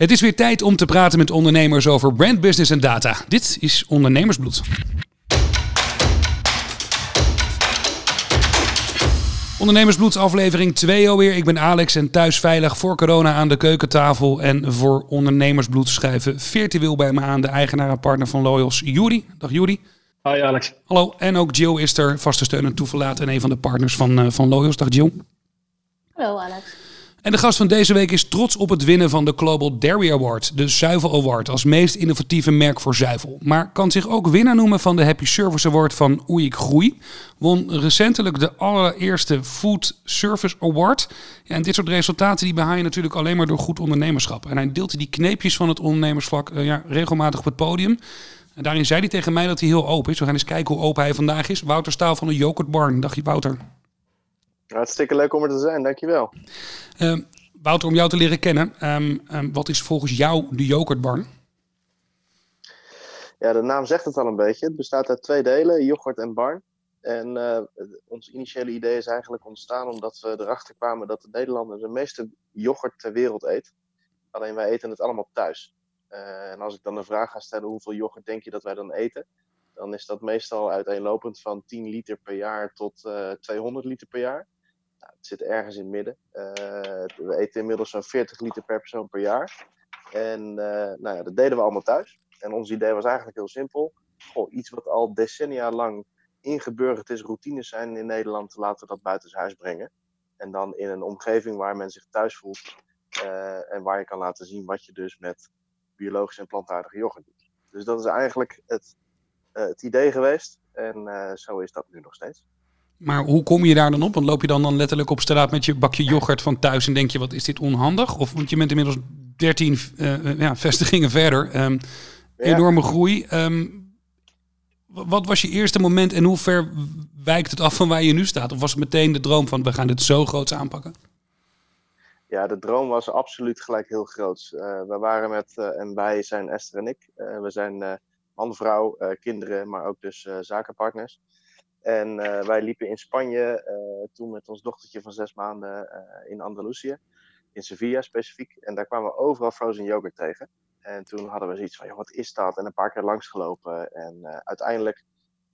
Het is weer tijd om te praten met ondernemers over brand, business en data. Dit is Ondernemersbloed. Ondernemersbloed aflevering 2 alweer. Ik ben Alex en thuis veilig voor corona aan de keukentafel. En voor Ondernemersbloed schrijven virtueel bij me aan de eigenaar en partner van Loyals, Juri. Dag Juri. Hoi Alex. Hallo. En ook Jill is er, vaste steun en toeverlaat en een van de partners van, uh, van Loyals. Dag Jill. Hallo Alex. En de gast van deze week is trots op het winnen van de Global Dairy Award, de Zuivel Award, als meest innovatieve merk voor zuivel. Maar kan zich ook winnaar noemen van de Happy Service Award van Oei Ik Groei. Won recentelijk de allereerste Food Service Award. En dit soort resultaten die behaal je natuurlijk alleen maar door goed ondernemerschap. En hij deelt die kneepjes van het ondernemersvlak uh, ja, regelmatig op het podium. En daarin zei hij tegen mij dat hij heel open is. We gaan eens kijken hoe open hij vandaag is. Wouter Staal van de Yoghurt Barn. Dag je Wouter. Hartstikke leuk om er te zijn, dankjewel. Uh, Wouter, om jou te leren kennen, um, um, wat is volgens jou de yoghurtbarn? Ja, de naam zegt het al een beetje. Het bestaat uit twee delen, yoghurt en barn. En uh, ons initiële idee is eigenlijk ontstaan omdat we erachter kwamen dat de Nederlander de meeste yoghurt ter wereld eet. Alleen wij eten het allemaal thuis. Uh, en als ik dan de vraag ga stellen hoeveel yoghurt denk je dat wij dan eten, dan is dat meestal uiteenlopend van 10 liter per jaar tot uh, 200 liter per jaar. Nou, het zit ergens in het midden. Uh, we eten inmiddels zo'n 40 liter per persoon per jaar. En uh, nou ja, dat deden we allemaal thuis. En ons idee was eigenlijk heel simpel. Goh, iets wat al decennia lang ingeburgerd is, routines zijn in Nederland, laten we dat buiten huis brengen. En dan in een omgeving waar men zich thuis voelt. Uh, en waar je kan laten zien wat je dus met biologisch en plantaardige yoghurt doet. Dus dat is eigenlijk het, het idee geweest. En zo is dat nu nog steeds. Maar hoe kom je daar dan op? Want loop je dan, dan letterlijk op straat met je bakje yoghurt van thuis en denk je, wat is dit onhandig? Of want je bent inmiddels 13 uh, ja, vestigingen verder. Um, ja. Enorme groei. Um, wat was je eerste moment en hoe ver wijkt het af van waar je nu staat? Of was het meteen de droom van, we gaan dit zo groots aanpakken? Ja, de droom was absoluut gelijk heel groot. Uh, we waren met, uh, en wij zijn Esther en ik, we zijn man, vrouw, kinderen, maar ook dus zakenpartners. En uh, wij liepen in Spanje uh, toen met ons dochtertje van zes maanden uh, in Andalusië, in Sevilla specifiek. En daar kwamen we overal frozen yoghurt tegen. En toen hadden we zoiets van, wat is dat? En een paar keer langsgelopen. En uiteindelijk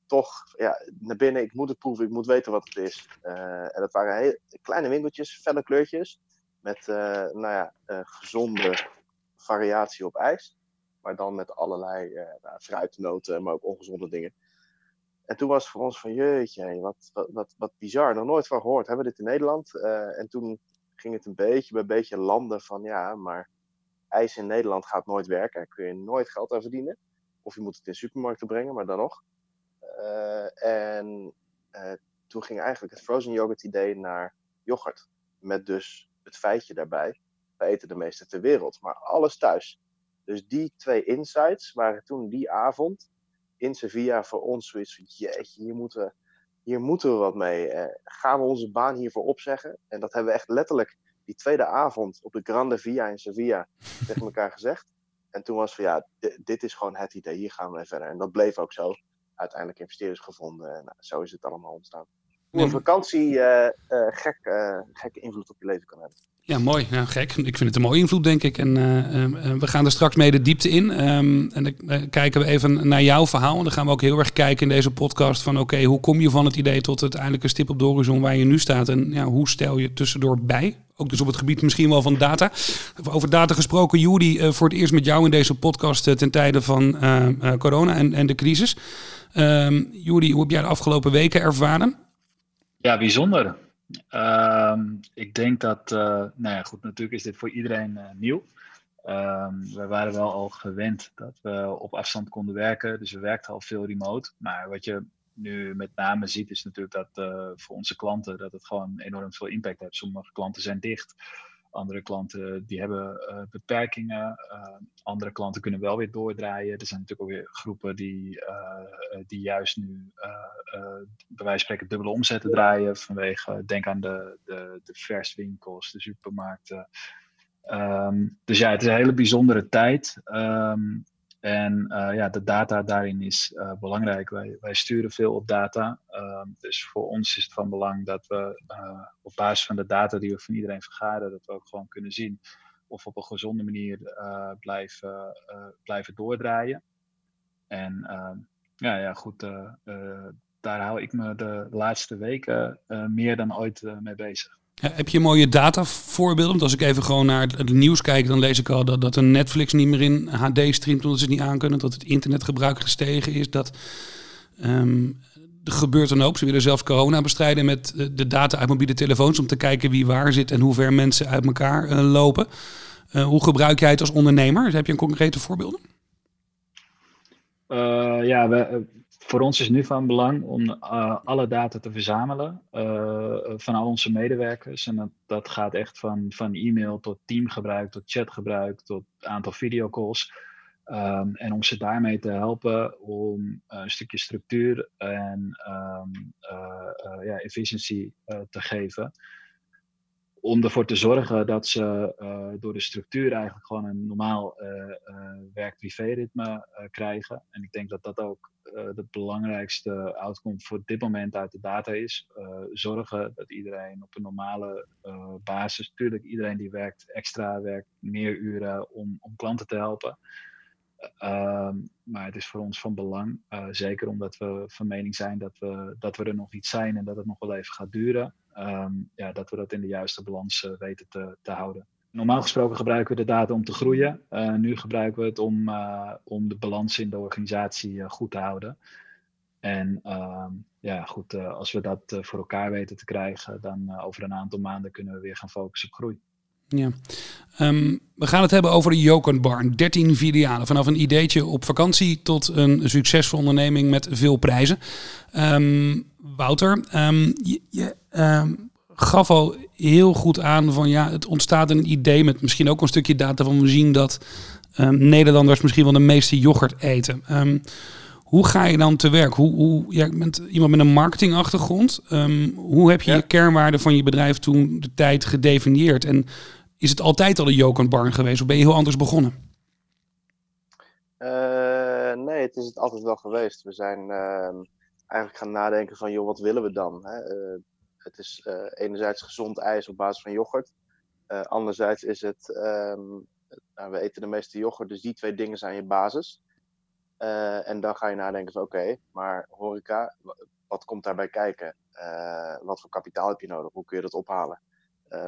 toch ja, naar binnen, ik moet het proeven, ik moet weten wat het is. en dat waren heel, kleine winkeltjes, felle kleurtjes, met nou ja, gezonde variatie op ijs. Maar dan met allerlei nou, fruitnoten, maar ook ongezonde dingen. En toen was het voor ons van jeetje, wat, wat, wat, bizar, nog nooit van gehoord. Hebben we dit in Nederland? Uh, en toen ging het een beetje bij beetje landen van ja, maar ijs in Nederland gaat nooit werken. Daar kun je nooit geld aan verdienen. Of je moet het in supermarkten brengen, maar dan nog. Uh, en uh, toen ging eigenlijk het frozen yoghurt idee naar yoghurt. Met dus het feitje daarbij. Wij eten de meeste ter wereld, maar alles thuis. Dus die twee insights waren toen die avond in Sevilla voor ons zoiets van, jeetje, hier moeten we, hier moeten we wat mee. Eh, gaan we onze baan hiervoor opzeggen? En dat hebben we echt letterlijk die tweede avond op de Grande Via in Sevilla tegen elkaar gezegd. En toen was van, ja, dit is gewoon het idee, hier gaan we mee verder. En dat bleef ook zo. Uiteindelijk investeerders gevonden. Nou, zo is het allemaal ontstaan. Hoe een vakantie uh, uh, gek, gekke invloed op je leven kan hebben. Ja, mooi. Ja, gek. Ik vind het een mooie invloed, denk ik. En uh, uh, we gaan er straks mee de diepte in. Um, en dan kijken we even naar jouw verhaal. En dan gaan we ook heel erg kijken in deze podcast van... oké, hoe kom je van het idee tot uiteindelijk een stip op de horizon waar je nu staat? En ja, hoe stel je tussendoor bij? Ook dus op het gebied misschien wel van data. Over data gesproken, Judy, voor het eerst met jou in deze podcast... ten tijde van corona en, en de crisis. Um, Judy, hoe heb jij de afgelopen weken ervaren? Ja, bijzonder. Uh, ik denk dat, uh, nou ja, goed, natuurlijk is dit voor iedereen uh, nieuw. Um, we waren wel al gewend dat we op afstand konden werken, dus we werkten al veel remote. Maar wat je nu met name ziet, is natuurlijk dat uh, voor onze klanten dat het gewoon enorm veel impact heeft. Sommige klanten zijn dicht. Andere klanten die hebben uh, beperkingen. Uh, andere klanten kunnen wel weer doordraaien. Er zijn natuurlijk ook weer groepen die, die juist nu bij wijze van spreken dubbele omzetten draaien. Vanwege, denk aan de, de, de verswinkels, de supermarkten. Um, dus ja, het is een hele bijzondere tijd. Um, en uh, ja, de data daarin is uh, belangrijk. Wij, wij sturen veel op data. Uh, dus voor ons is het van belang dat we op basis van de data die we van iedereen vergaren, dat we ook gewoon kunnen zien of op een gezonde manier blijven, blijven doordraaien. En ehm, ja, ja, goed, daar hou ik me de laatste weken meer dan ooit mee bezig. Heb je mooie datavoorbeelden? Want als ik even gewoon naar het nieuws kijk, dan lees ik al dat, dat een Netflix niet meer in HD streamt omdat ze het niet aankunnen. Dat het internetgebruik gestegen is. Dat um, er gebeurt een hoop. Ze willen zelfs corona bestrijden met eh, de data uit mobiele telefoons om te kijken wie waar zit en hoe ver mensen uit elkaar uh, lopen. Uh, hoe gebruik jij het als ondernemer? Heb je een concrete voorbeelden? Ja, we, voor ons is nu van belang om alle data te verzamelen van al onze medewerkers. En dat, gaat echt van, van e-mail tot teamgebruik, tot chatgebruik, tot aantal videocalls. Um, en om ze daarmee te helpen om een stukje structuur en uh, ja, efficiëntie te geven. Om ervoor te zorgen dat ze door de structuur eigenlijk gewoon een normaal werk-privé-ritme krijgen. En ik denk dat dat ook de belangrijkste outcome voor dit moment uit de data is. zorgen dat iedereen op een normale basis, natuurlijk iedereen die werkt extra, werkt meer uren om, om klanten te helpen. Ehm, maar het is voor ons van belang, zeker omdat we van mening zijn dat we, dat we er nog iets zijn en dat het nog wel even gaat duren, um, ja, dat we dat in de juiste balans weten te, te houden. Normaal gesproken gebruiken we de data om te groeien. Uh, nu gebruiken we het om, om de balans in de organisatie goed te houden. En um, ja, goed, als we dat voor elkaar weten te krijgen, dan over een aantal maanden kunnen we weer gaan focussen op groei. Ja. Um, we gaan het hebben over de Jokern Barn. 13 filialen. Vanaf een ideetje op vakantie tot een succesvolle onderneming met veel prijzen. Um, Wouter, je, je gaf al heel goed aan van ja, het ontstaat een idee met misschien ook een stukje data van we zien dat Nederlanders misschien wel de meeste yoghurt eten. hoe ga je dan te werk? Hoe, hoe, ja, bent iemand met een marketingachtergrond. hoe heb je je kernwaarden van je bedrijf toen de tijd gedefinieerd? En is het altijd al een joke barn geweest of ben je heel anders begonnen? Uh, nee, het is het altijd wel geweest. We zijn uh, eigenlijk gaan nadenken van, joh, wat willen we dan? Hè? Uh, het is eh, enerzijds gezond ijs op basis van yoghurt. anderzijds is het, um, nou, we eten de meeste yoghurt, dus die twee dingen zijn je basis. en dan ga je nadenken van, oké, maar horeca, wat komt daarbij kijken? wat voor kapitaal heb je nodig? Hoe kun je dat ophalen?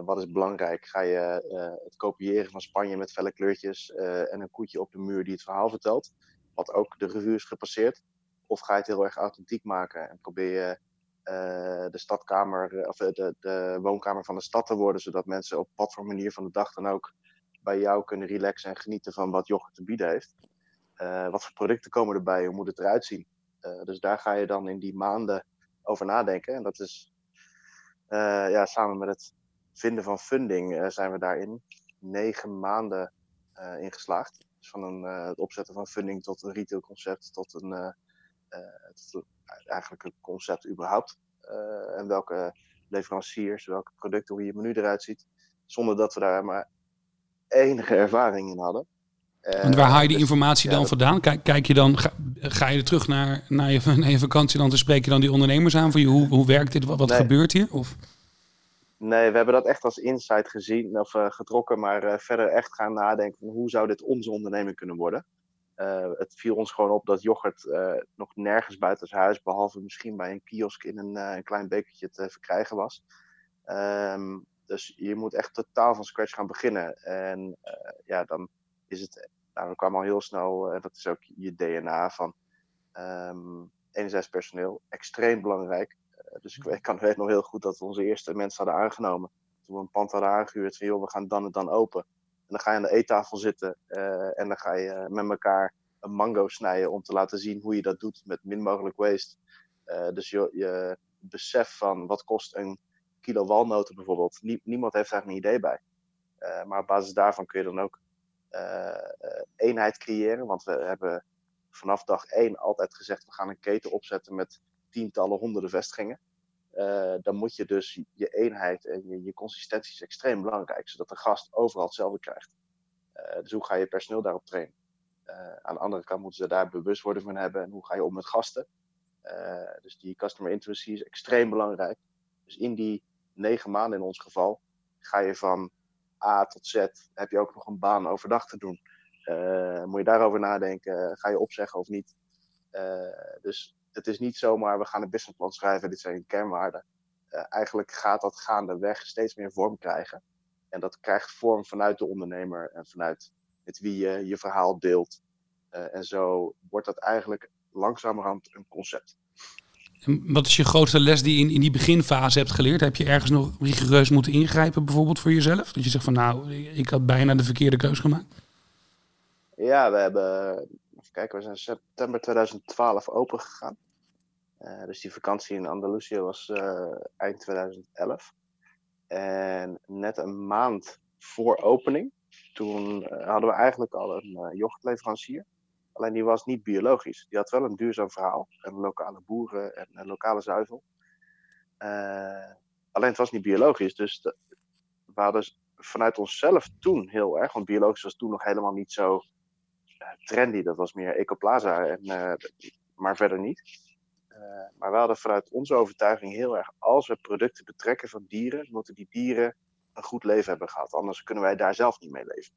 Wat is belangrijk? Ga je het kopiëren van Spanje met felle kleurtjes en een koetje op de muur die het verhaal vertelt, wat ook de revue is gepasseerd? Of ga je het heel erg authentiek maken en probeer je de stadkamer of de, de, woonkamer van de stad te worden, zodat mensen op wat voor manier van de dag dan ook bij jou kunnen relaxen en genieten van wat yoghurt te bieden heeft? wat voor producten komen erbij? Hoe moet het eruit zien? dus daar ga je dan in die maanden over nadenken. En dat is ja, samen met het vinden van funding zijn we daarin negen maanden in geslaagd. Dus van een, het opzetten van funding tot een retailconcept, tot een tot eigenlijk een concept überhaupt. en welke leveranciers, welke producten, hoe je menu eruit ziet. Zonder dat we daar maar enige ervaring in hadden. En waar haal je die dus, informatie dan vandaan? Kijk, kijk je dan, ga, ga, je terug naar, naar, je, naar je vakantieland en spreek je dan die ondernemers aan van je, hoe, hoe werkt dit, wat, wat nee. gebeurt hier? Of? Nee, we hebben dat echt als insight gezien of uh, getrokken, maar uh, verder echt gaan nadenken van hoe zou dit onze onderneming kunnen worden. Uh, het viel ons gewoon op dat yoghurt nog nergens buiten het huis, behalve misschien bij een kiosk in een, een klein bekertje te verkrijgen was. Um, dus je moet echt totaal van scratch gaan beginnen. En ja, dan is het, nou, we kwamen al heel snel, dat is ook je DNA van um, enerzijds personeel, extreem belangrijk. Eh, dus ik, ik kan weet nog heel goed dat we onze eerste mensen hadden aangenomen. Toen we een pand hadden aangehuurd van joh, we gaan dan en dan open. Dan ga je aan de eettafel zitten uh, en dan ga je met elkaar een mango snijden om te laten zien hoe je dat doet met min mogelijk waste. Uh, dus je, je besef van wat kost een kilo walnoten bijvoorbeeld. Nie, niemand heeft daar een idee bij. Maar op basis daarvan kun je dan ook eenheid creëren. Want we hebben vanaf dag één altijd gezegd: we gaan een keten opzetten met tientallen, honderden vestigingen. Uh, dan moet je dus je eenheid en je, consistentie is extreem belangrijk, zodat de gast overal hetzelfde krijgt. Uh, dus hoe ga je personeel daarop trainen? Uh, aan de andere kant moeten ze daar bewustwording van hebben en hoe ga je om met gasten? dus die customer intimacy is extreem belangrijk. Dus in die negen maanden in ons geval ga je van A tot Z heb je ook nog een baan overdag te doen. moet je daarover nadenken, ga je opzeggen of niet? dus het is niet zomaar, we gaan een businessplan schrijven, dit zijn kernwaarden. eigenlijk gaat dat gaandeweg steeds meer vorm krijgen. En dat krijgt vorm vanuit de ondernemer en vanuit met wie je je verhaal deelt. en zo wordt dat eigenlijk langzamerhand een concept. En wat is je grootste les die je in, in die beginfase hebt geleerd? Heb je ergens nog rigoureus moeten ingrijpen, bijvoorbeeld voor jezelf? Dat je zegt van nou, ik had bijna de verkeerde keus gemaakt. Ja, we hebben, even kijken, we zijn september 2012 open gegaan. Uh, dus die vakantie in Andalusië was uh, eind 2011. En net een maand voor opening, toen uh, hadden we eigenlijk al een yoghurtleverancier. Alleen die was niet biologisch. Die had wel een duurzaam verhaal. En lokale boeren en lokale zuivel. Alleen het was niet biologisch. Dus we hadden vanuit onszelf toen heel erg. Want biologisch was toen nog helemaal niet zo trendy. Dat was meer ecoplaza. En, maar verder niet. Maar we hadden vanuit onze overtuiging heel erg. Als we producten betrekken van dieren. moeten die dieren een goed leven hebben gehad. Anders kunnen wij daar zelf niet mee leven.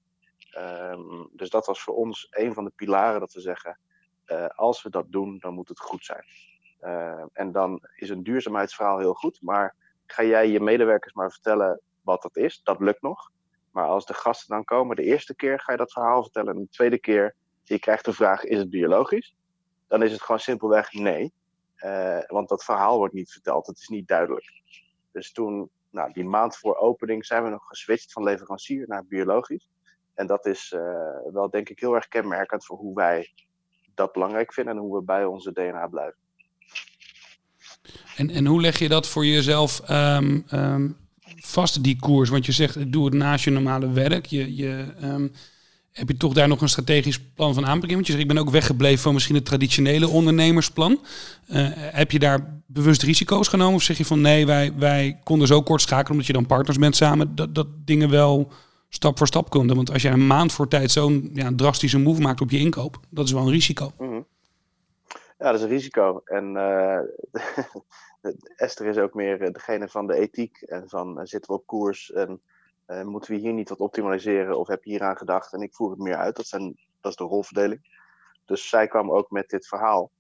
Um, dus dat was voor ons een van de pilaren dat we zeggen, uh, als we dat doen, dan moet het goed zijn. Uh, en dan is een duurzaamheidsverhaal heel goed, maar ga jij je medewerkers maar vertellen wat dat is, dat lukt nog. Maar als de gasten dan komen, de eerste keer ga je dat verhaal vertellen en de tweede keer je krijgt de vraag, is het biologisch? Dan is het gewoon simpelweg nee. Uh, want dat verhaal wordt niet verteld, het is niet duidelijk. Dus toen, nou, die maand voor opening, zijn we nog geswitcht van leverancier naar biologisch. En dat is uh, wel denk ik heel erg kenmerkend voor hoe wij dat belangrijk vinden en hoe we bij onze DNA blijven. En, en hoe leg je dat voor jezelf um, um, vast, die koers? Want je zegt, doe het naast je normale werk. Je, je, um, heb je toch daar nog een strategisch plan van aanpakken? Want je zegt, ik ben ook weggebleven van misschien het traditionele ondernemersplan. Uh, heb je daar bewust risico's genomen? Of zeg je van nee, wij, wij konden zo kort schakelen omdat je dan partners bent samen, dat, dat dingen wel stap voor stap konden. Want als je een maand voor tijd zo'n ja, drastische move maakt op je inkoop, dat is wel een risico. -hmm. Ja, dat is een risico. En uh, Esther is ook meer eh, degene van de ethiek en van zitten we op koers en uh, moeten we hier niet wat optimaliseren of heb je hier aan gedacht en ik voer het meer uit. Dat, zijn, dat is de rolverdeling. Dus zij kwam ook met dit verhaal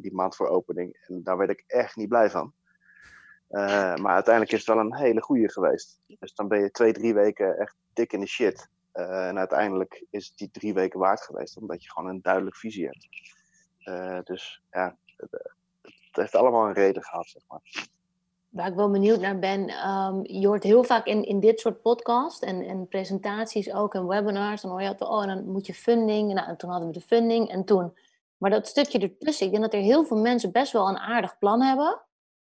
die maand voor opening en daar werd ik echt niet blij van. Uh, maar uiteindelijk is het wel een hele goede geweest. Dus dan ben je twee, drie weken echt dik in de shit. En uiteindelijk is het die drie weken waard geweest, omdat je gewoon een duidelijk visie hebt. Dus ja, het, het, heeft allemaal een reden gehad, zeg maar. Waar ik wel benieuwd naar ben, um, je hoort heel vaak in, in dit soort podcasts en, en presentaties ook en webinars, dan hoor je altijd, oh, en dan moet je funding. Nou, en toen hadden we de funding en toen. Maar dat stukje ertussen, ik denk dat er heel veel mensen best wel een aardig plan hebben.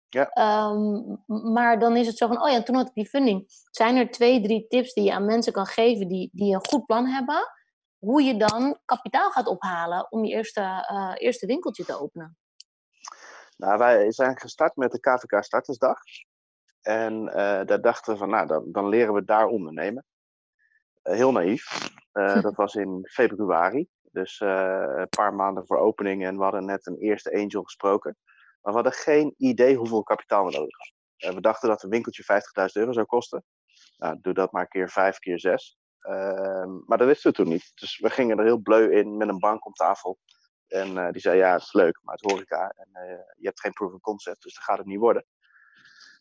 Ja. Um, maar dan is het zo van, oh ja, toen had ik die funding. Zijn er twee, drie tips die je aan mensen kan geven die, die een goed plan hebben? Hoe je dan kapitaal gaat ophalen om je eerste, uh, eerste winkeltje te openen? Nou, wij zijn gestart met de KVK Startersdag. En uh, daar dachten we van, nou, dan, dan leren we daar ondernemen. Uh, heel naïef. dat was in februari. Dus een paar maanden voor opening. En we hadden net een eerste angel gesproken. Maar we hadden geen idee hoeveel kapitaal we nodig hadden. We dachten dat een winkeltje 50.000 euro zou kosten. Nou, doe dat maar keer vijf, keer zes. Uh, maar dat wisten we toen niet. Dus we gingen er heel bleu in met een bank om tafel. En uh, die zei, ja, het is leuk, maar het horeca. En uh, je hebt geen proof of concept, dus dat gaat het niet worden.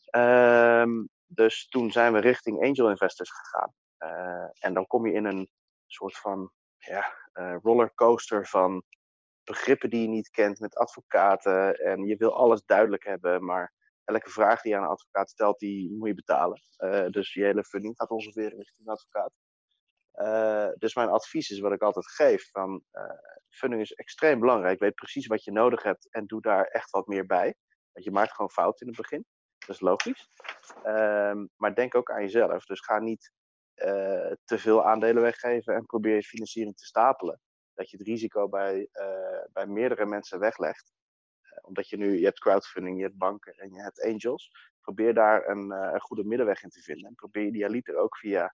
Ehm, dus toen zijn we richting angel investors gegaan. Uh, en dan kom je in een soort van ja, rollercoaster van begrippen die je niet kent met advocaten. En je wil alles duidelijk hebben, maar elke vraag die je aan een advocaat stelt, die moet je betalen. Dus je hele funding gaat ongeveer richting de advocaat. Uh, dus mijn advies is wat ik altijd geef: van, uh, funding is extreem belangrijk. Weet precies wat je nodig hebt en doe daar echt wat meer bij. Want je maakt gewoon fout in het begin. Dat is logisch. Ehm, maar denk ook aan jezelf. Dus ga niet te veel aandelen weggeven en probeer je financiering te stapelen dat je het risico bij, bij meerdere mensen weglegt. Omdat je nu, je hebt crowdfunding, je hebt banken en je hebt angels. Probeer daar een, een goede middenweg in te vinden. En probeer idealiter ook via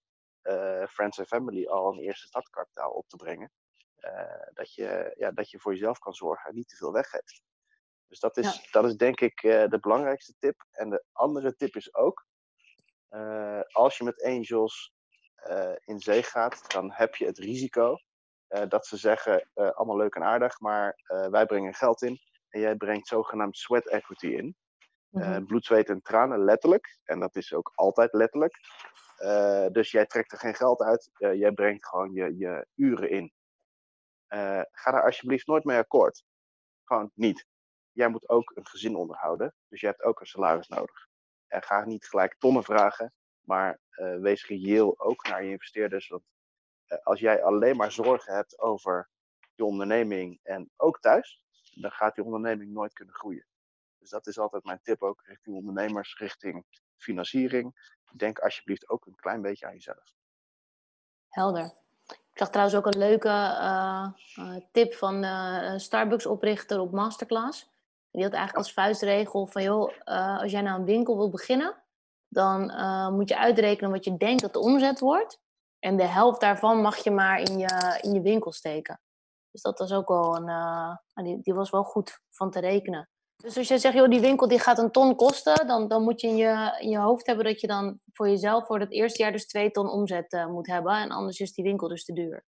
Friends and Family al een eerste startkapitaal op te brengen. dat, je, ja, dat je voor jezelf kan zorgen en niet te veel weggeeft. Dus dat is, ja. dat is denk ik de belangrijkste tip. En de andere tip is ook, als je met angels in zee gaat, dan heb je het risico dat ze zeggen: allemaal leuk en aardig, maar wij brengen geld in en jij brengt zogenaamd sweat equity in. Mm bloed, zweet en tranen, letterlijk. En dat is ook altijd letterlijk. Dus jij trekt er geen geld uit, jij brengt gewoon je, je uren in. ga daar alsjeblieft nooit mee akkoord. Gewoon niet. Jij moet ook een gezin onderhouden, dus je hebt ook een salaris nodig. En ga niet gelijk tonnen vragen, maar wees reëel ook naar je investeerders. Want als jij alleen maar zorgen hebt over je onderneming en ook thuis, dan gaat die onderneming nooit kunnen groeien. Dus dat is altijd mijn tip ook richting ondernemers, richting financiering. Denk alsjeblieft ook een klein beetje aan jezelf. Helder. Ik zag trouwens ook een leuke uh, tip van een Starbucks-oprichter op Masterclass. Die had eigenlijk als vuistregel van, joh, uh, als jij nou een winkel wil beginnen, dan uh, moet je uitrekenen wat je denkt dat de omzet wordt. En de helft daarvan mag je maar in je, in je winkel steken. Dus dat was ook wel een, uh, die, die was wel goed van te rekenen. Dus als je zegt, joh, die winkel die gaat een ton kosten, dan, dan moet je in, je in je hoofd hebben dat je dan voor jezelf voor het eerste jaar dus twee ton omzet moet hebben. En anders is die winkel dus te duur.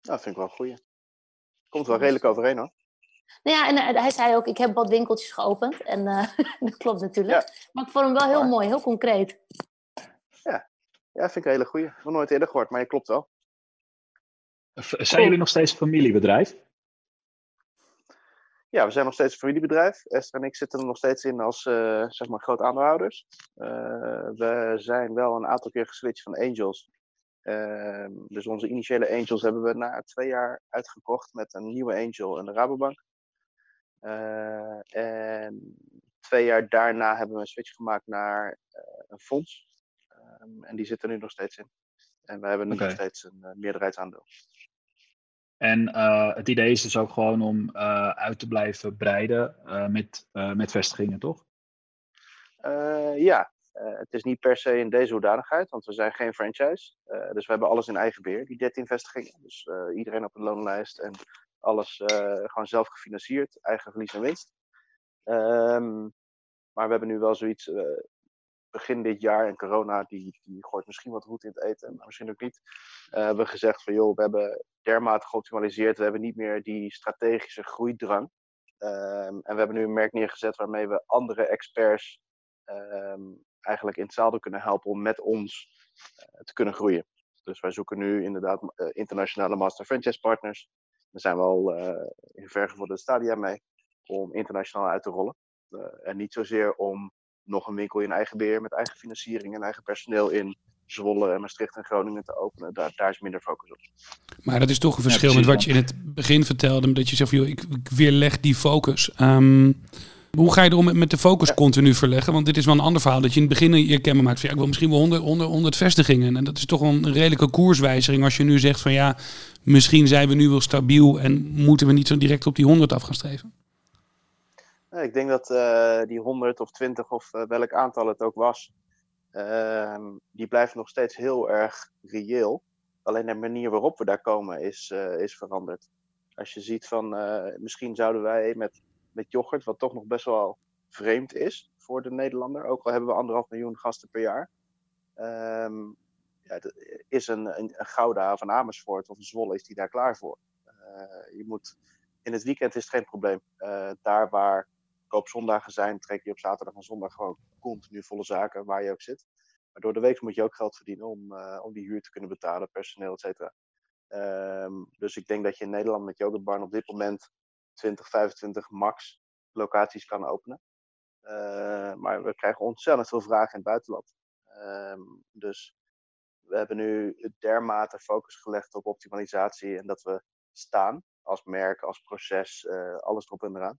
Dat vind ik wel een goeie. Komt wel redelijk overeen hoor. Nou ja, en eh, hij zei ook, ik heb wat winkeltjes geopend. En uh, dat klopt natuurlijk. Maar ik vond hem wel heel mooi, heel concreet. Ja, ja vind ik een hele goeie. Ik heb nooit eerder gehoord, maar je klopt wel. Zijn jullie nog steeds een familiebedrijf? Ja, we zijn nog steeds een familiebedrijf. Esther en ik zitten er nog steeds in als uh, zeg maar groot aandeelhouders. Uh, we zijn wel een aantal keer geswitcht van Angels. Uh, dus onze initiële Angels hebben we na twee jaar uitgekocht met een nieuwe Angel en de Rabobank. Uh, en twee jaar daarna hebben we een switch gemaakt naar een fonds. Um, en die zit er nu nog steeds in. En wij hebben nu okay. nog steeds een meerderheidsaandeel. En het idee is dus ook gewoon om uit te blijven breiden met, met vestigingen, toch? ja, het is niet per se in deze hoedanigheid, want we zijn geen franchise. dus we hebben alles in eigen beheer, die 13 vestigingen. Dus iedereen op een loonlijst en alles gewoon zelf gefinancierd, eigen verlies en winst. Um, maar we hebben nu wel zoiets, begin dit jaar en corona, die, die gooit misschien wat roet in het eten, maar misschien ook niet. Hebben we gezegd van joh, we hebben dermate geoptimaliseerd, we hebben niet meer die strategische groeidrang. Um, en we hebben nu een merk neergezet waarmee we andere experts um, eigenlijk in het zadel kunnen helpen om met ons te kunnen groeien. Dus wij zoeken nu inderdaad internationale master franchise partners daar zijn we al in vergevorderde stadia mee om internationaal uit te rollen. En niet zozeer om nog een winkel in eigen beheer met eigen financiering en eigen personeel in Zwolle en Maastricht en Groningen te openen. Daar, daar is minder focus op. Maar dat is toch een verschil ja, met wat je in het begin vertelde. Dat je zegt, joh, ik, ik weerleg die focus. Um, hoe ga je erom met de focus ja. continu verleggen? Want dit is wel een ander verhaal. Dat je in het begin je kenbaar maakt van ja, ik wil misschien wel 100, 100, 100 vestigingen. En dat is toch wel een redelijke koerswijziging als je nu zegt van ja, misschien zijn we nu wel stabiel en moeten we niet zo direct op die 100 af gaan streven. Ik denk dat uh, die 100 of 20 of uh, welk aantal het ook was, uh, die blijft nog steeds heel erg reëel. Alleen de manier waarop we daar komen is, eh, is veranderd. Als je ziet van misschien zouden wij met met yoghurt, wat toch nog best wel vreemd is voor de Nederlander. Ook al hebben we anderhalf miljoen gasten per jaar. Um, ja, is een, een, Gouda of een Amersfoort of een Zwolle, is die daar klaar voor? Je moet, in het weekend is het geen probleem. Daar waar koopzondagen zijn, trek je op zaterdag en zondag gewoon continu volle zaken, waar je ook zit. Maar door de week moet je ook geld verdienen om, uh, om die huur te kunnen betalen, personeel, et cetera. Um, dus ik denk dat je in Nederland met Yoghurtbarn op dit moment 20, 25 max locaties kan openen. Uh, maar we krijgen ontzettend veel vragen in het buitenland. Uh, dus we hebben nu dermate focus gelegd op optimalisatie en dat we staan als merk, als proces, uh, alles erop en eraan.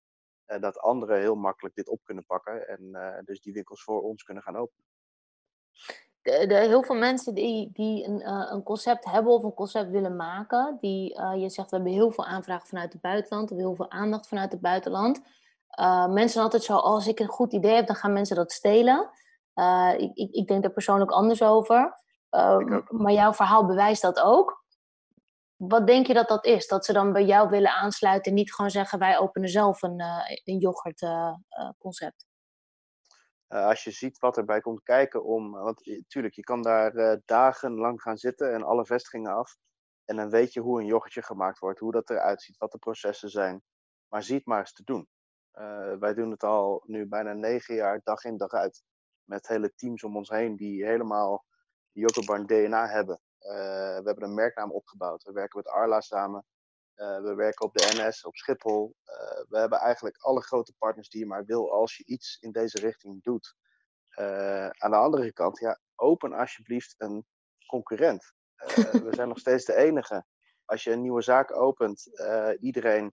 En dat anderen heel makkelijk dit op kunnen pakken en eh, dus die winkels voor ons kunnen gaan openen. De, de, heel veel mensen die, die een, uh, een, concept hebben of een concept willen maken, die, uh, je zegt we hebben heel veel aanvragen vanuit het buitenland, we hebben heel veel aandacht vanuit het buitenland. Uh, mensen zijn altijd zo, als ik een goed idee heb, dan gaan mensen dat stelen. Ik, ik, ik, denk er persoonlijk anders over. maar jouw verhaal bewijst dat ook. Wat denk je dat dat is? Dat ze dan bij jou willen aansluiten en niet gewoon zeggen wij openen zelf een, een yoghurt concept? als je ziet wat erbij komt kijken om. Want natuurlijk, je kan daar uh, dagenlang gaan zitten en alle vestigingen af. En dan weet je hoe een yoghurtje gemaakt wordt, hoe dat eruit ziet, wat de processen zijn. Maar zie het maar eens te doen. wij doen het al nu bijna negen jaar, dag in dag uit. Met hele teams om ons heen die helemaal yoghurtbarn DNA hebben. We hebben een merknaam opgebouwd. We werken met Arla samen. Eh, we werken op de NS, op Schiphol. Uh, we hebben eigenlijk alle grote partners die je maar wil als je iets in deze richting doet. Aan de andere kant, ja, open alsjeblieft een concurrent. we zijn nog steeds de enige. Als je een nieuwe zaak opent, iedereen,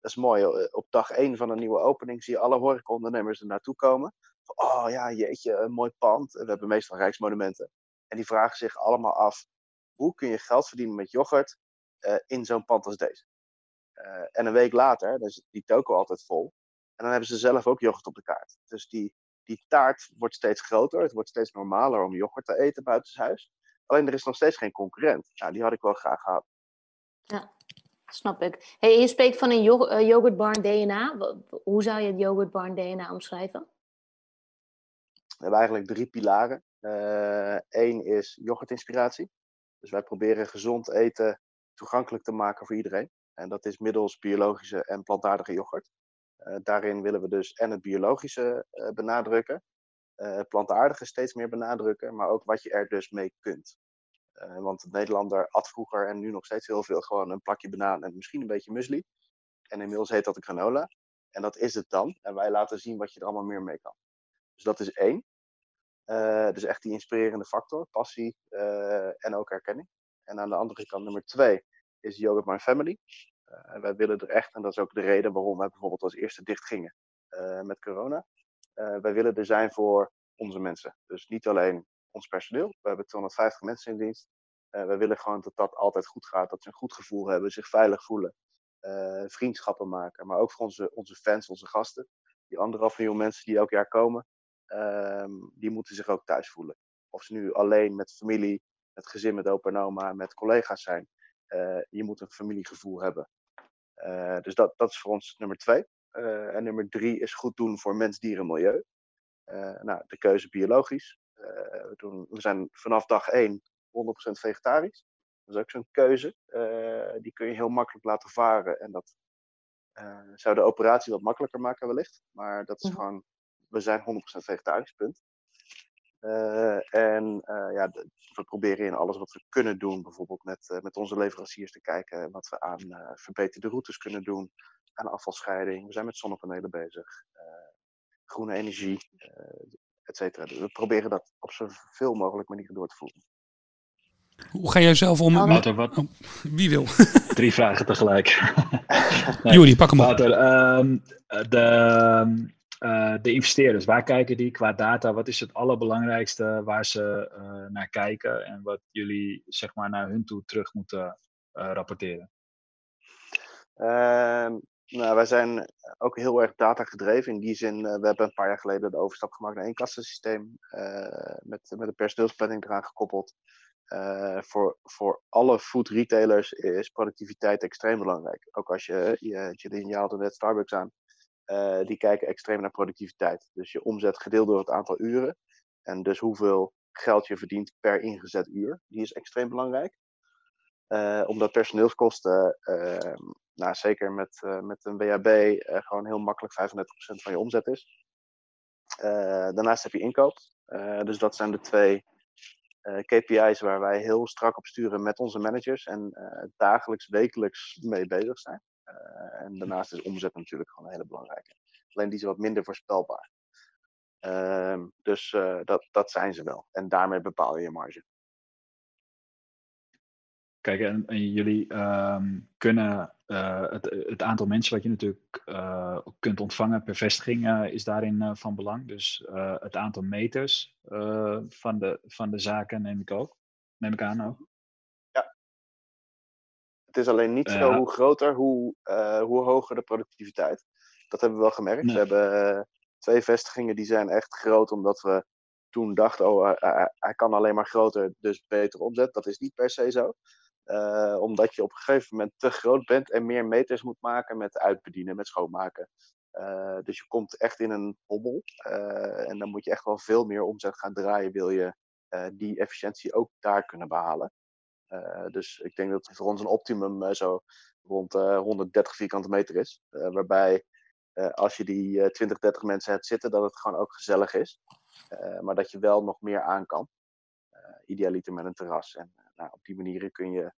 dat is mooi, op dag één van een nieuwe opening zie je alle horecaondernemers er naartoe komen. Oh ja, jeetje, een mooi pand. We hebben meestal rijksmonumenten. En die vragen zich allemaal af, hoe kun je geld verdienen met yoghurt in zo'n pand als deze? Uh, en een week later, dan is die toko altijd vol. En dan hebben ze zelf ook yoghurt op de kaart. Dus die, die taart wordt steeds groter. Het wordt steeds normaler om yoghurt te eten buitenshuis. Alleen er is nog steeds geen concurrent. Nou, die had ik wel graag gehad. Ja, snap ik. Hey, je spreekt van een yoghurt uh, yoghurtbarn DNA. Hoe zou je het yoghurtbarn DNA omschrijven? We hebben eigenlijk drie pilaren. Eén uh, is yoghurtinspiratie. Dus wij proberen gezond eten toegankelijk te maken voor iedereen. En dat is middels biologische en plantaardige yoghurt. Uh, daarin willen we dus en het biologische uh, benadrukken, uh, het plantaardige steeds meer benadrukken, maar ook wat je er dus mee kunt. want de Nederlander at vroeger en nu nog steeds heel veel gewoon een plakje banaan en misschien een beetje muesli. En inmiddels heet dat een granola. En dat is het dan. En wij laten zien wat je er allemaal meer mee kan. Dus dat is één. Dus echt die inspirerende factor, passie en ook erkenning. En aan de andere kant nummer twee is Yoga My Family. Uh, wij willen er echt, en dat is ook de reden waarom wij bijvoorbeeld als eerste dicht gingen met corona. Wij willen er zijn voor onze mensen. Dus niet alleen ons personeel. We hebben 250 mensen in dienst. wij willen gewoon dat dat altijd goed gaat. Dat ze een goed gevoel hebben, zich veilig voelen. vriendschappen maken. Maar ook voor onze, onze fans, onze gasten. Die anderhalf miljoen mensen die elk jaar komen. Ehm, die moeten zich ook thuis voelen. Of ze nu alleen met familie, met gezin, met opa en oma, met collega's zijn. Uh, je moet een familiegevoel hebben. Uh, dus dat, dat is voor ons nummer twee. Uh, en nummer drie is goed doen voor mens, dier en milieu. nou, de keuze biologisch. we, doen, we zijn vanaf dag één 100% vegetarisch. Dat is ook zo'n keuze. die kun je heel makkelijk laten varen. En dat zou de operatie wat makkelijker maken wellicht. Maar dat is mhm. gewoon, we zijn 100% vegetarisch, punt. Uh, en uh, ja, we proberen in alles wat we kunnen doen, bijvoorbeeld met, uh, met onze leveranciers te kijken wat we aan verbeterde routes kunnen doen, aan afvalscheiding. We zijn met zonnepanelen bezig, groene energie, et cetera. Dus we proberen dat op zoveel mogelijk manieren door te voeren. Hoe ga jij zelf om met... wat... Oh, wie wil? Drie vragen tegelijk. nee. Juri, pak hem op. Wouter, um, de uh, de investeerders, waar kijken die qua data? Wat is het allerbelangrijkste waar ze uh, naar kijken en wat jullie zeg maar naar hun toe terug moeten uh, rapporteren? Ehm, nou, wij zijn ook heel erg data gedreven. In die zin, we hebben een paar jaar geleden de overstap gemaakt naar één kassensysteem met, met een personeelsplanning eraan gekoppeld. voor, voor alle food retailers is productiviteit extreem belangrijk. Ook als je, je, je, je net Starbucks aan. Uh, die kijken extreem naar productiviteit. Dus je omzet gedeeld door het aantal uren. En dus hoeveel geld je verdient per ingezet uur. Die is extreem belangrijk. Uh, omdat personeelskosten, uh, nou, zeker met, met een WHB, gewoon heel makkelijk 35% van je omzet is. daarnaast heb je inkoop. dus dat zijn de twee KPI's waar wij heel strak op sturen met onze managers. En dagelijks, wekelijks mee bezig zijn. Uh, en daarnaast is omzet natuurlijk gewoon een hele belangrijke. Alleen die is wat minder voorspelbaar. Uh, dus uh, dat, dat zijn ze wel. En daarmee bepaal je je marge. Kijk, en, en jullie um, kunnen uh, het, het, aantal mensen wat je natuurlijk kunt ontvangen per vestiging is daarin van belang. Dus het aantal meters van, de, van de zaken neem ik ook. Neem ik aan ook. Het is alleen niet zo hoe groter, hoe, uh, hoe hoger de productiviteit. Dat hebben we wel gemerkt. We hebben uh, twee vestigingen die zijn echt groot, omdat we toen dachten, oh, hij kan alleen maar groter, dus beter omzet. Dat is niet per se zo. Uh, omdat je op een gegeven moment te groot bent en meer meters moet maken met uitbedienen, met schoonmaken. dus je komt echt in een hobbel. en dan moet je echt wel veel meer omzet gaan draaien, wil je die efficiëntie ook daar kunnen behalen. Dus ik denk dat voor ons een optimum zo rond 130 vierkante meter is. waarbij als je die 20, 30 mensen hebt zitten, dat het gewoon ook gezellig is. maar dat je wel nog meer aan kan. idealiter met een terras. En nou, op die manier kun je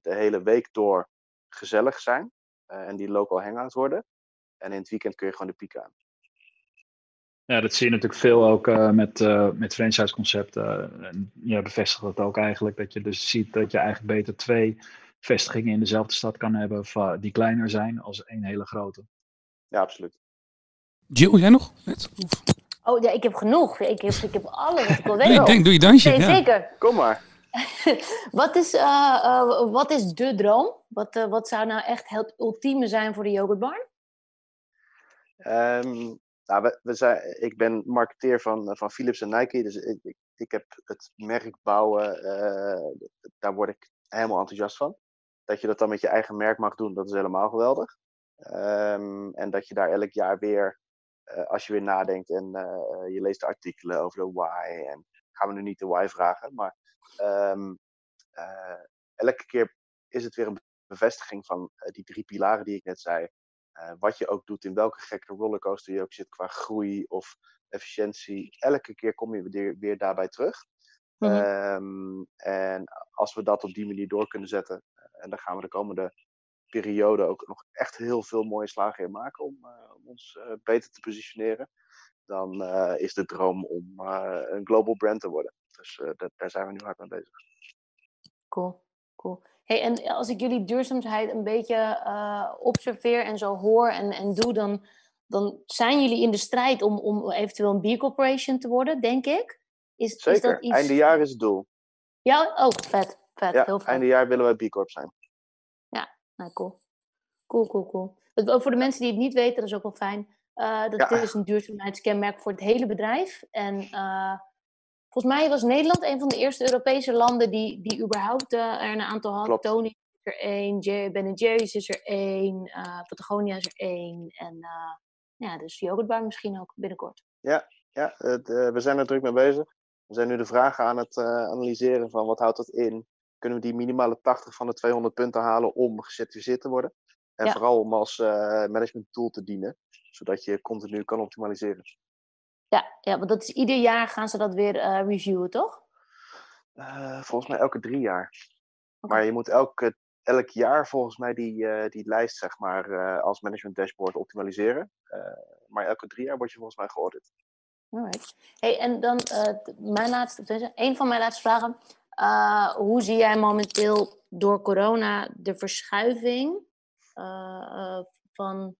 de hele week door gezellig zijn. en die local hangouts worden. En in het weekend kun je gewoon de piek aan. Ja, dat zie je natuurlijk veel ook uh, met, uh, met franchise-concepten. en je bevestigt dat ook eigenlijk. Dat je dus ziet dat je eigenlijk beter twee vestigingen in dezelfde stad kan hebben. die kleiner zijn als één hele grote. Ja, absoluut. Jill, jij nog? Net? Oh ja, ik heb genoeg. Ik heb, ik heb alles wat ik wil weten. ik denk, doe je dansje. Nee, zeker. Kom maar. wat, is, uh, wat is de droom? Wat, wat zou nou echt het ultieme zijn voor de yoghurtbar? Um, nou, we, we zijn, ik ben marketeer van, van Philips en Nike, dus ik, ik, ik heb het merk bouwen, uh, daar word ik helemaal enthousiast van. Dat je dat dan met je eigen merk mag doen, dat is helemaal geweldig. Um, en dat je daar elk jaar weer, uh, als je weer nadenkt en je leest artikelen over de why, en gaan we nu niet de why vragen, maar um, elke keer is het weer een bevestiging van die drie pilaren die ik net zei. Uh, wat je ook doet, in welke gekke rollercoaster je ook zit qua groei of efficiëntie, elke keer kom je weer, weer daarbij terug. Mm -hmm. um, en als we dat op die manier door kunnen zetten, uh, en daar gaan we de komende periode ook nog echt heel veel mooie slagen in maken om, uh, om ons beter te positioneren, dan is de droom om een global brand te worden. Dus daar zijn we nu hard mee bezig. Cool, cool. Hey, en als ik jullie duurzaamheid een beetje uh, observeer en zo hoor en, en doe, dan, dan zijn jullie in de strijd om, om eventueel een B-corporation te worden, denk ik. Is, Zeker, is dat iets... einde jaar is het doel. Ja, oh, vet, vet, ja, heel vet. einde jaar willen wij B-corp zijn. Ja, nou cool. Cool, cool, cool. Voor de mensen die het niet weten, dat is ook wel fijn. Uh, dat ja. is een duurzaamheidskenmerk voor het hele bedrijf. En uh, Volgens mij was Nederland een van de eerste Europese landen die, die überhaupt uh, er een aantal had. Klopt. Tony is er één, Ben Jerry's is er één, uh, Patagonia is er één. En uh, ja, dus yoghurtbar misschien ook binnenkort. Ja, ja het, we zijn er druk mee bezig. We zijn nu de vragen aan het analyseren van wat houdt dat in. Kunnen we die minimale 80 van de 200 punten halen om gecertificeerd te worden? En ja. vooral om als management tool te dienen, zodat je continu kan optimaliseren. Ja, ja, want dat is ieder jaar gaan ze dat weer uh, reviewen, toch? Uh, volgens mij elke drie jaar. Okay. Maar je moet elke, elk jaar volgens mij die, uh, die lijst zeg maar, als management dashboard optimaliseren. maar elke drie jaar word je volgens mij geaudit. Alright. Hey, en dan mijn laatste, een van mijn laatste vragen. hoe zie jij momenteel door corona de verschuiving van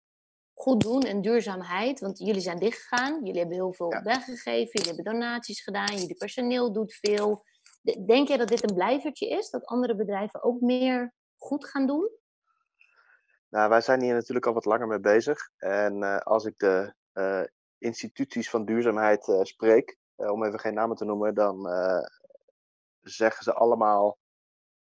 goed doen en duurzaamheid. Want jullie zijn dichtgegaan, jullie hebben heel veel ja. weggegeven, jullie hebben donaties gedaan, jullie personeel doet veel. Denk je dat dit een blijvertje is? Dat andere bedrijven ook meer goed gaan doen? Nou, wij zijn hier natuurlijk al wat langer mee bezig. En uh, als ik de uh, instituties van duurzaamheid uh, spreek, om even geen namen te noemen, dan zeggen ze allemaal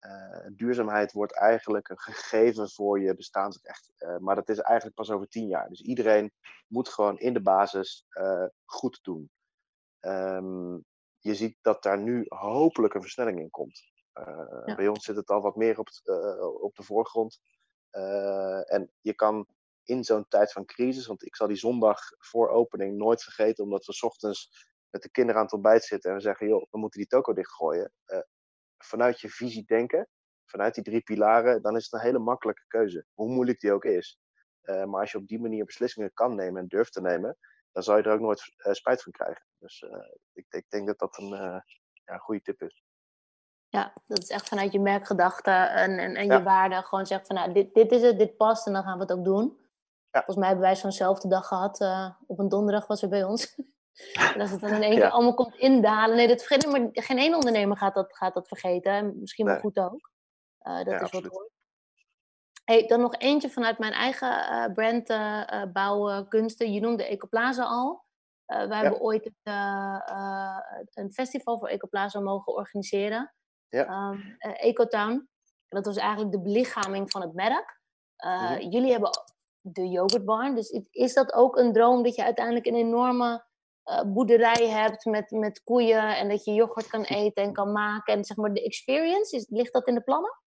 uh, duurzaamheid wordt eigenlijk een gegeven voor je bestaansrecht. Uh, maar dat is eigenlijk pas over tien jaar. Dus iedereen moet gewoon in de basis uh, goed doen. Um, je ziet dat daar nu hopelijk een versnelling in komt. Ja. Bij ons zit het al wat meer op, op de voorgrond. en je kan in zo'n tijd van crisis, want ik zal die zondag voor opening nooit vergeten, omdat we ochtends met de kinderen aan het ontbijt zitten en we zeggen, joh, we moeten die toko dichtgooien vanuit je visie denken, vanuit die drie pilaren, dan is het een hele makkelijke keuze, hoe moeilijk die ook is. Uh, maar als je op die manier beslissingen kan nemen en durft te nemen, dan zal je er ook nooit uh, spijt van krijgen. Dus uh, ik, ik, denk dat dat een, ja, goede tip is. Ja, dat is echt vanuit je merkgedachte en, en, en ja. je waarde. Gewoon zeggen van nou, dit, dit is het, dit past en dan gaan we het ook doen. Ja. Volgens mij hebben wij zo'nzelfde dag gehad. op een donderdag was er bij ons. En als het dan in één keer allemaal komt indalen. Nee, dat vergeet maar geen één ondernemer gaat dat, gaat dat vergeten. Misschien wel nee. goed ook. Uh, dat ja, is wat hoor. Hey, dan nog eentje vanuit mijn eigen uh, brand uh, bouwen, kunsten. Je noemde Ecoplaza al. wij ja. hebben ooit het, een festival voor Ecoplaza mogen organiseren. Ja. Um, Ecotown. Dat was eigenlijk de belichaming van het merk. jullie hebben de yoghurtbarn. Dus is dat ook een droom dat je uiteindelijk een enorme boerderij hebt met, met koeien en dat je yoghurt kan eten en kan maken? En zeg maar de experience, is, ligt dat in de plannen?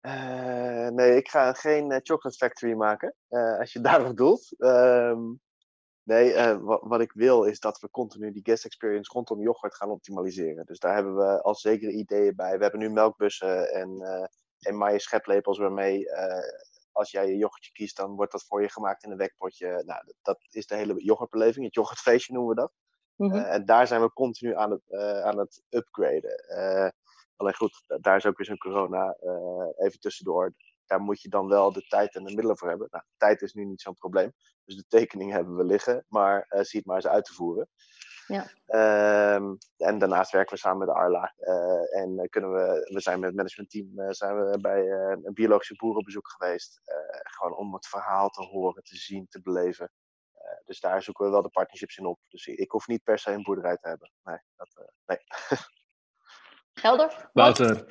Uh, nee, ik ga geen uh, chocolate factory maken, als je daarop doelt. Ehm, nee, wat, ik wil is dat we continu die guest experience rondom yoghurt gaan optimaliseren. Dus daar hebben we al zekere ideeën bij. We hebben nu melkbussen en, en scheplepels waarmee als jij je yoghurtje kiest, dan wordt dat voor je gemaakt in een wekpotje. Nou, dat is de hele yoghurtbeleving. Het yoghurtfeestje noemen we dat. Mhm. en daar zijn we continu aan het, aan het upgraden. Alleen goed, daar is ook weer zo'n corona even tussendoor. Daar moet je dan wel de tijd en de middelen voor hebben. Nou, tijd is nu niet zo'n probleem. Dus de tekening hebben we liggen, maar zie het maar eens uit te voeren. Ja. Um, en daarnaast werken we samen met de Arla. Uh, en kunnen we, we zijn met het managementteam zijn we bij een biologische boerenbezoek geweest. gewoon om het verhaal te horen, te zien, te beleven. dus daar zoeken we wel de partnerships in op. Dus ik hoef niet per se een boerderij te hebben. Nee, dat, nee. Helder? Wouter,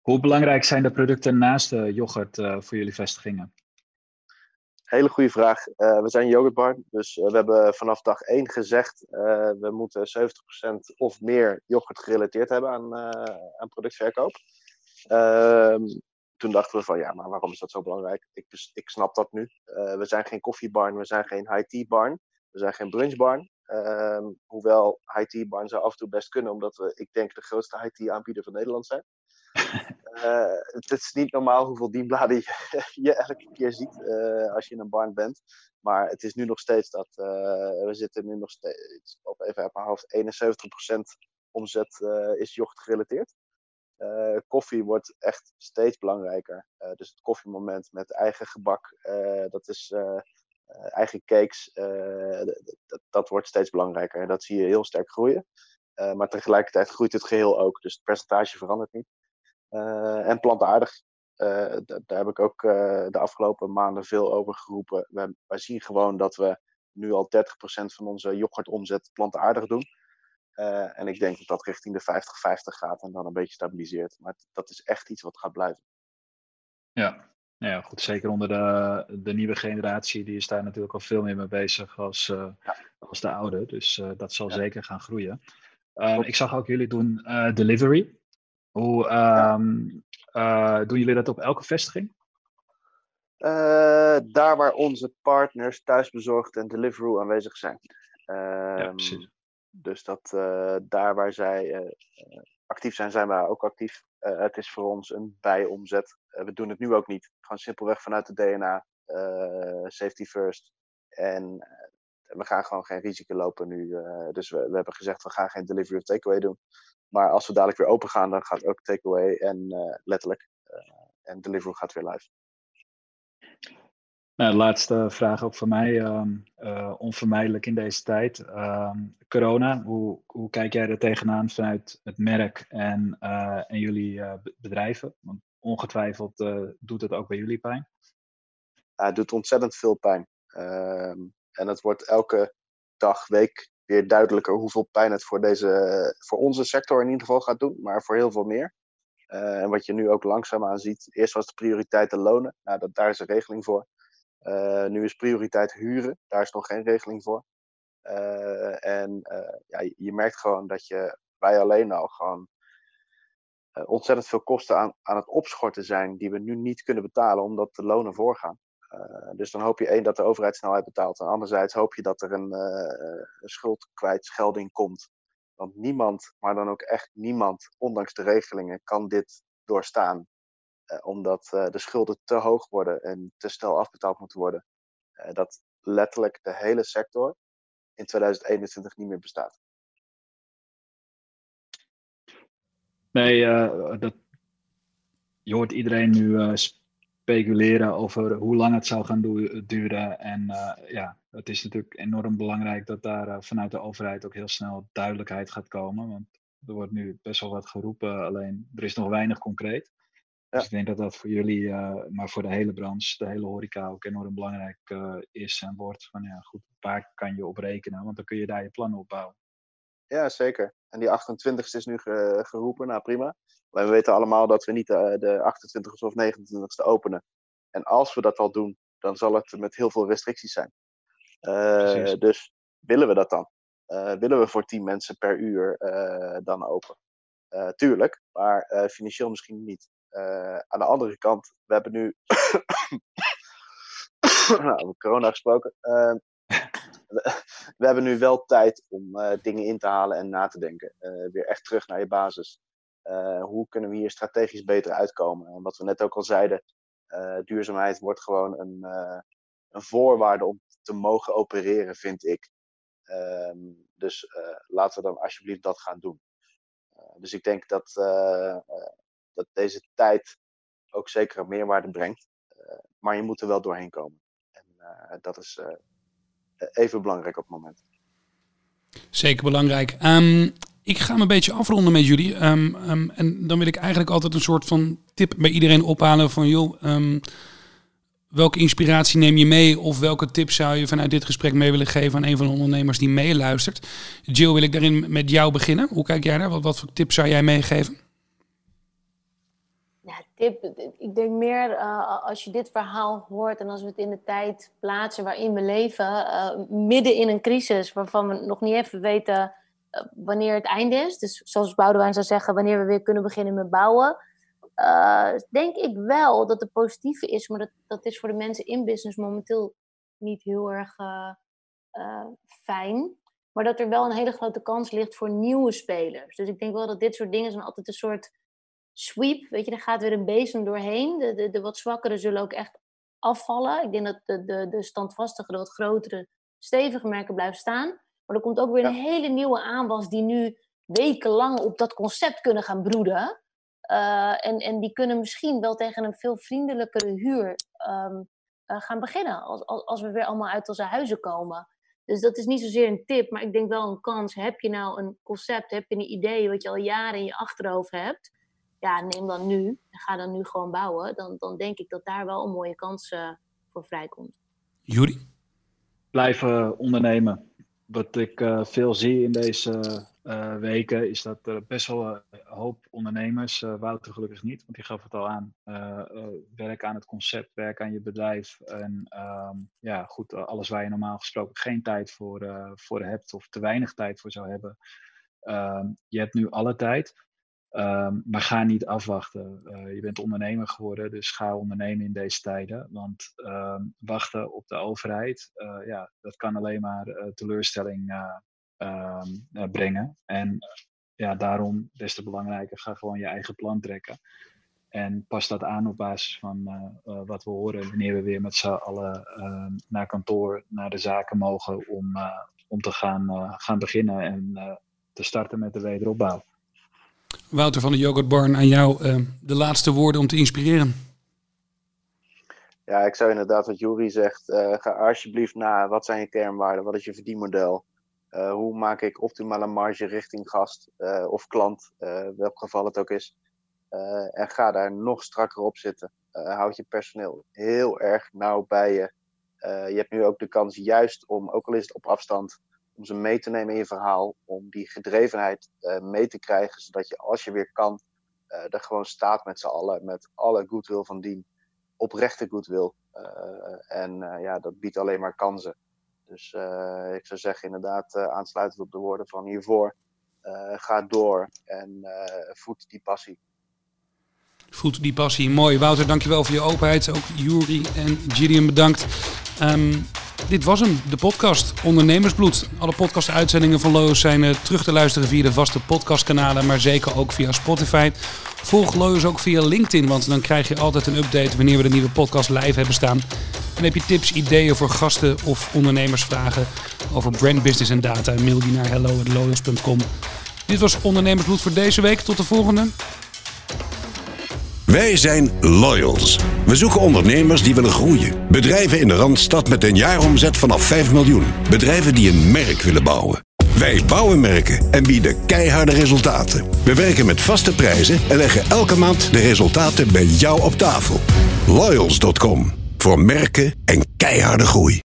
hoe belangrijk zijn de producten naast de yoghurt uh, voor jullie vestigingen? Hele goede vraag. Uh, we zijn yoghurtbar, dus uh, we hebben vanaf dag 1 gezegd we moeten 70% of meer yoghurt gerelateerd hebben aan, aan productverkoop. Ehm, toen dachten we van ja, maar waarom is dat zo belangrijk? Ik, ik snap dat nu. we zijn geen koffiebarn, we zijn geen high-tea barn, we zijn geen brunchbarn. Um, hoewel high barn zou af en toe best kunnen, omdat we, ik denk, de grootste high aanbieder van Nederland zijn. Uh, het is niet normaal hoeveel dienbladen je, je elke keer ziet uh, als je in een barn bent. Maar het is nu nog steeds dat, uh, we zitten nu nog steeds, op even uit mijn hoofd, 71% omzet is jocht gerelateerd. koffie wordt echt steeds belangrijker. dus het koffiemoment met eigen gebak, dat is eh, eigen cakes, eh, dat, dat wordt steeds belangrijker. En dat zie je heel sterk groeien. Eh, maar tegelijkertijd groeit het geheel ook. Dus het percentage verandert niet. En plantaardig. daar heb ik ook de afgelopen maanden veel over geroepen. Wij, wij zien gewoon dat we nu al 30% van onze yoghurtomzet plantaardig doen. Uh, en ik denk dat dat richting de 50-50 gaat en dan een beetje stabiliseert. Maar dat is echt iets wat gaat blijven. Ja, nou ja, goed, zeker onder de, de nieuwe generatie, die is daar natuurlijk al veel meer mee bezig als, uh, als de oude. Dus uh, dat zal zeker gaan groeien. Ik zag ook jullie doen delivery. Hoe um, doen jullie dat op elke vestiging? daar waar onze partners thuisbezorgd en Deliveroo aanwezig zijn. ja, ehm, precies. Dus dat daar waar zij actief zijn, zijn wij ook actief. het is voor ons een bijomzet eh, we doen het nu ook niet. Gewoon simpelweg vanuit de DNA, eh, safety first. En eh, we gaan gewoon geen risico lopen nu. dus we, we hebben gezegd, we gaan geen delivery of takeaway doen. Maar als we dadelijk weer open gaan, dan gaat ook takeaway en letterlijk. en delivery gaat weer live. Nou, laatste vraag ook van mij. Uh, onvermijdelijk in deze tijd. Uh, corona, hoe, hoe kijk jij er tegenaan vanuit het merk en, uh, en jullie bedrijven? Want ongetwijfeld doet het ook bij jullie pijn. Ja, het doet ontzettend veel pijn. Uh, en het wordt elke dag, week weer duidelijker hoeveel pijn het voor, deze, voor onze sector in ieder geval gaat doen, maar voor heel veel meer. Uh, en wat je nu ook langzaamaan ziet, eerst was de prioriteit de lonen. Nou, daar is een regeling voor. Uh, nu is prioriteit huren, daar is nog geen regeling voor. Uh, en ja, je merkt gewoon dat je, wij alleen al gewoon ontzettend veel kosten aan, aan het opschorten zijn die we nu niet kunnen betalen omdat de lonen voorgaan. Uh, dus dan hoop je één dat de overheid snelheid betaalt en anderzijds hoop je dat er een, uh, een schuldkwijtschelding komt. Want niemand, maar dan ook echt niemand, ondanks de regelingen, kan dit doorstaan. omdat de schulden te hoog worden en te snel afbetaald moeten worden. dat letterlijk de hele sector in 2021 niet meer bestaat. Nee, dat, je hoort iedereen nu uh, speculeren over hoe lang het zou gaan duren. En uh, ja, het is natuurlijk enorm belangrijk dat daar vanuit de overheid ook heel snel duidelijkheid gaat komen. Want er wordt nu best wel wat geroepen, alleen er is nog weinig concreet. Ja. Dus ik denk dat dat voor jullie, maar voor de hele branche, de hele horeca ook enorm belangrijk is en wordt. Van ja, goed, waar kan je op rekenen? Want dan kun je daar je plan op bouwen. Ja, zeker. En die 28ste is nu geroepen, nou prima. Maar we weten allemaal dat we niet de, de 28ste of 29ste openen. En als we dat al doen, dan zal het met heel veel restricties zijn. Uh, dus willen we dat dan? Uh, willen we voor 10 mensen per uur uh, dan open? tuurlijk, maar financieel misschien niet. aan de andere kant, we hebben nu nou, corona gesproken. We, hebben nu wel tijd om uh, dingen in te halen en na te denken. Uh, weer echt terug naar je basis. hoe kunnen we hier strategisch beter uitkomen? En wat we net ook al zeiden, duurzaamheid wordt gewoon een, een voorwaarde om te mogen opereren, vind ik. Ehm, dus laten we dan alsjeblieft dat gaan doen. dus ik denk dat, dat deze tijd ook zeker een meerwaarde brengt. maar je moet er wel doorheen komen. Eh, dat is eh, even belangrijk op het moment. Zeker belangrijk. Um, ik ga me een beetje afronden met jullie. Um, um, en dan wil ik eigenlijk altijd een soort van tip bij iedereen ophalen van joh, welke inspiratie neem je mee of welke tip zou je vanuit dit gesprek mee willen geven aan een van de ondernemers die meeluistert? Jill, wil ik daarin met jou beginnen? Hoe kijk jij daar? Wat, wat voor tips zou jij meegeven? Ik denk meer uh, als je dit verhaal hoort en als we het in de tijd plaatsen waarin we leven, uh, midden in een crisis waarvan we nog niet even weten uh, wanneer het einde is. Dus zoals Boudewijn zou zeggen, wanneer we weer kunnen beginnen met bouwen. denk ik wel dat het positieve is, maar dat, dat is voor de mensen in business momenteel niet heel erg fijn. Maar dat er wel een hele grote kans ligt voor nieuwe spelers. Dus ik denk wel dat dit soort dingen zijn altijd een soort sweep, weet je, er gaat weer een bezem doorheen. De, de, de wat zwakkere zullen ook echt afvallen. Ik denk dat de, de, de standvastige, de wat grotere, stevige merken blijven staan. Maar er komt ook weer een hele nieuwe aanwas die nu wekenlang op dat concept kunnen gaan broeden. Uh, en, en die kunnen misschien wel tegen een veel vriendelijkere huur um, uh, gaan beginnen. Als, als, als we weer allemaal uit onze huizen komen. Dus dat is niet zozeer een tip, maar ik denk wel een kans. Heb je nou een concept, heb je een idee wat je al jaren in je achterhoofd hebt? Ja, neem dan nu en ga dan nu gewoon bouwen, dan, dan denk ik dat daar wel een mooie kans uh, voor vrijkomt. Juri? Blijven ondernemen. Wat ik uh, veel zie in deze uh, weken is dat er best wel een hoop ondernemers, Wouter gelukkig niet, want die gaf het al aan, werken aan het concept, werken aan je bedrijf en ehm, ja, goed, alles waar je normaal gesproken geen tijd voor, voor hebt of te weinig tijd voor zou hebben. Ehm, je hebt nu alle tijd. Um, maar ga niet afwachten. Uh, je bent ondernemer geworden, dus ga ondernemen in deze tijden. Want um, wachten op de overheid, uh, ja, dat kan alleen maar uh, teleurstelling um, brengen. En ja, daarom des te belangrijker, ga gewoon je eigen plan trekken. En pas dat aan op basis van wat we horen wanneer we weer met z'n allen naar kantoor, naar de zaken mogen om, om te gaan, gaan beginnen en te starten met de wederopbouw. Wouter van de Yogurt Barn, aan jou uh, de laatste woorden om te inspireren. Ja, ik zou inderdaad wat Jury zegt, uh, ga alsjeblieft na, wat zijn je kernwaarden, wat is je verdienmodel? Uh, hoe maak ik optimale marge richting gast of klant, welk geval het ook is. en ga daar nog strakker op zitten. houd je personeel heel erg nauw bij je. je hebt nu ook de kans juist om, ook al is het op afstand, om ze mee te nemen in je verhaal, om die gedrevenheid uh, mee te krijgen, zodat je als je weer kan, uh, er gewoon staat met z'n allen, met alle goodwill van dien, oprechte goodwill. Uh, en ja, dat biedt alleen maar kansen. Dus ik zou zeggen, inderdaad, aansluitend op de woorden van hiervoor, ga door en voed die passie. Voed die passie. Mooi. Wouter, dankjewel voor je openheid. Ook Juri en Gideon bedankt. Um, dit was hem, de podcast Ondernemersbloed. Alle podcast-uitzendingen van Loos zijn uh, terug te luisteren via de vaste podcastkanalen, maar zeker ook via Spotify. Volg Loos ook via LinkedIn, want dan krijg je altijd een update wanneer we de nieuwe podcast live hebben staan. En heb je tips, ideeën voor gasten of ondernemersvragen over brand, business en data, mail die naar hello.loyals.com. Dit was Ondernemersbloed voor deze week. Tot de volgende. Wij zijn Loyals. We zoeken ondernemers die willen groeien. Bedrijven in de Randstad met een jaaromzet vanaf 5 miljoen. Bedrijven die een merk willen bouwen. Wij bouwen merken en bieden keiharde resultaten. We werken met vaste prijzen en leggen elke maand de resultaten bij jou op tafel. Loyals.com voor merken en keiharde groei.